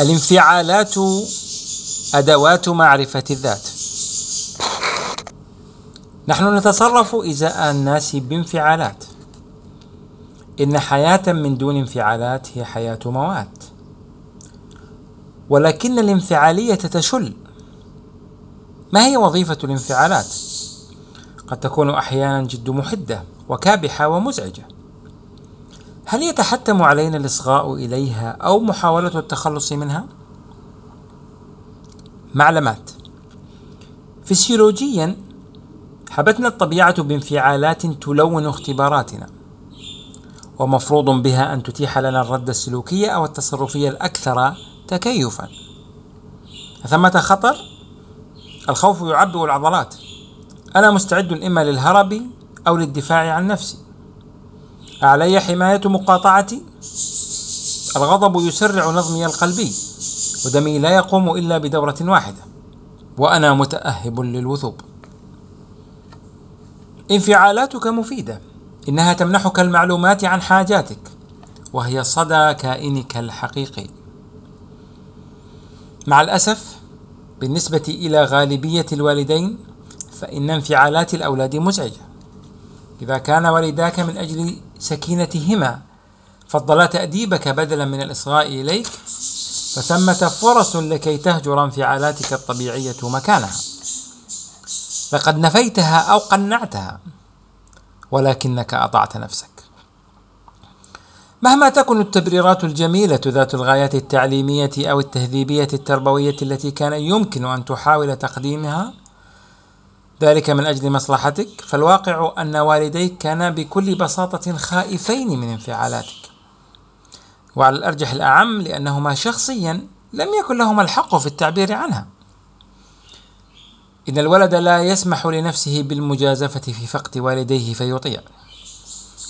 الانفعالات أدوات معرفة الذات. نحن نتصرف إزاء الناس بانفعالات. إن حياة من دون انفعالات هي حياة موات. ولكن الانفعالية تشل. ما هي وظيفة الانفعالات؟ قد تكون أحيانا جد محدة وكابحة ومزعجة. هل يتحتم علينا الإصغاء إليها أو محاولة التخلص منها؟ معلمات فسيولوجيا حبتنا الطبيعة بانفعالات تلون اختباراتنا ومفروض بها أن تتيح لنا الرد السلوكي أو التصرفي الأكثر تكيفا. ثمة خطر الخوف يعبئ العضلات. أنا مستعد إما للهرب أو للدفاع عن نفسي. علي حماية مقاطعتي الغضب يسرع نظمي القلبي ودمي لا يقوم إلا بدورة واحدة وأنا متأهب للوثوب. انفعالاتك مفيدة إنها تمنحك المعلومات عن حاجاتك وهي صدى كائنك الحقيقي. مع الأسف بالنسبة إلى غالبية الوالدين فإن انفعالات الأولاد مزعجة. إذا كان والداك من أجل سكينتهما فضلا تأديبك بدلا من الإصغاء إليك فثمة فرص لكي تهجر انفعالاتك الطبيعية مكانها. لقد نفيتها أو قنعتها ولكنك أطعت نفسك. مهما تكن التبريرات الجميلة ذات الغايات التعليمية أو التهذيبية التربوية التي كان يمكن أن تحاول تقديمها ذلك من أجل مصلحتك فالواقع أن والديك كانا بكل بساطة خائفين من انفعالاتك. وعلى الأرجح الأعم لأنهما شخصيا لم يكن لهما الحق في التعبير عنها. إن الولد لا يسمح لنفسه بالمجازفة في فقد والديه فيطيع.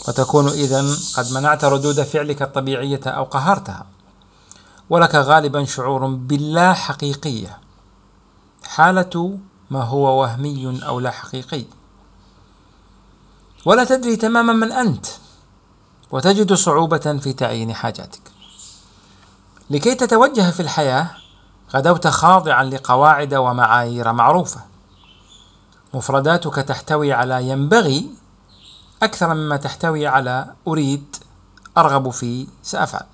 وتكون إذا قد منعت ردود فعلك الطبيعية أو قهرتها. ولك غالبا شعور باللا حقيقية حالة ما هو وهمي أو لا حقيقي. ولا تدري تماما من أنت وتجد صعوبة في تعيين حاجاتك. لكي تتوجه في الحياة غدوت خاضعا لقواعد ومعايير معروفة. مفرداتك تحتوي على ينبغي أكثر مما تحتوي على أريد أرغب في سأفعل.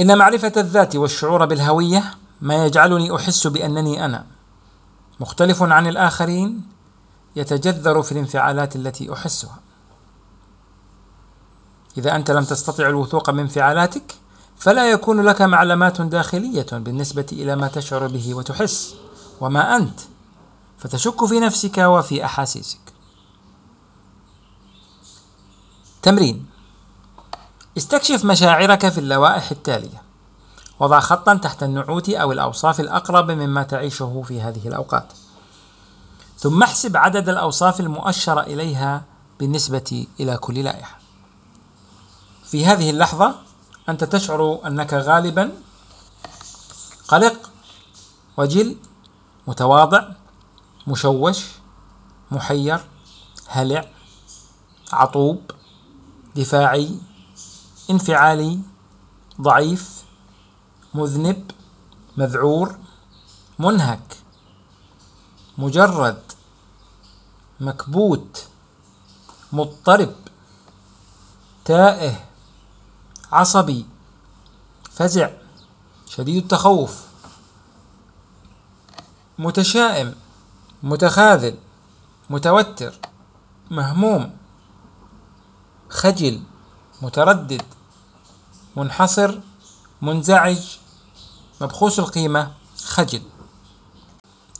إن معرفة الذات والشعور بالهوية ما يجعلني أحس بأنني أنا مختلف عن الآخرين يتجذر في الانفعالات التي أحسها. إذا أنت لم تستطع الوثوق من انفعالاتك فلا يكون لك معلمات داخلية بالنسبة إلى ما تشعر به وتحس. وما أنت؟ فتشك في نفسك وفي أحاسيسك. تمرين استكشف مشاعرك في اللوائح التالية. وضع خطا تحت النعوت أو الأوصاف الأقرب مما تعيشه في هذه الأوقات. ثم احسب عدد الأوصاف المؤشر إليها بالنسبة إلى كل لائحة. في هذه اللحظة أنت تشعر أنك غالبا قلق وجل متواضع مشوش محير هلع عطوب دفاعي انفعالي ضعيف. مذنب مذعور منهك مجرد مكبوت مضطرب تائه عصبي فزع شديد التخوف متشائم متخاذل متوتر مهموم خجل متردد منحصر منزعج. مبخوس القيمة خجل.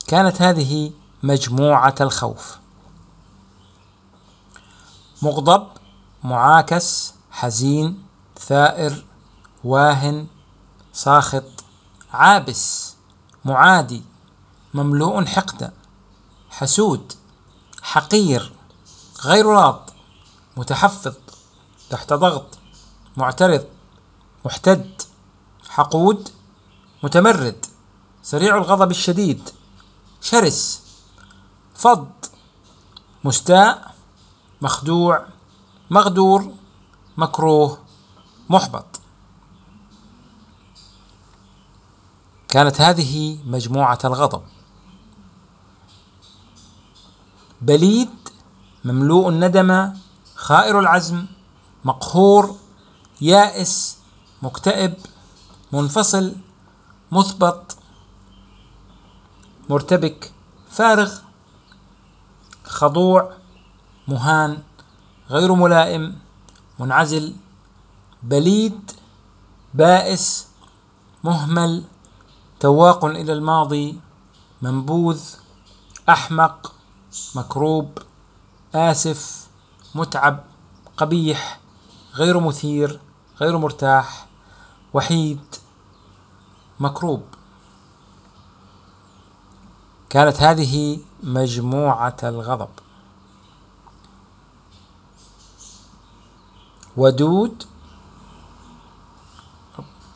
كانت هذه مجموعة الخوف. مغضب معاكس حزين ثائر واهن ساخط عابس معادي مملوء حقدا حسود حقير غير راض متحفظ تحت ضغط معترض محتد حقود متمرد سريع الغضب الشديد شرس فض مستاء مخدوع مغدور مكروه محبط. كانت هذه مجموعة الغضب. بليد مملوء الندم خائر العزم مقهور يائس مكتئب منفصل مثبط مرتبك فارغ خضوع مهان غير ملائم منعزل بليد بائس مهمل تواق إلى الماضي منبوذ أحمق مكروب آسف متعب قبيح غير مثير غير مرتاح وحيد. مكروب. كانت هذه مجموعة الغضب. ودود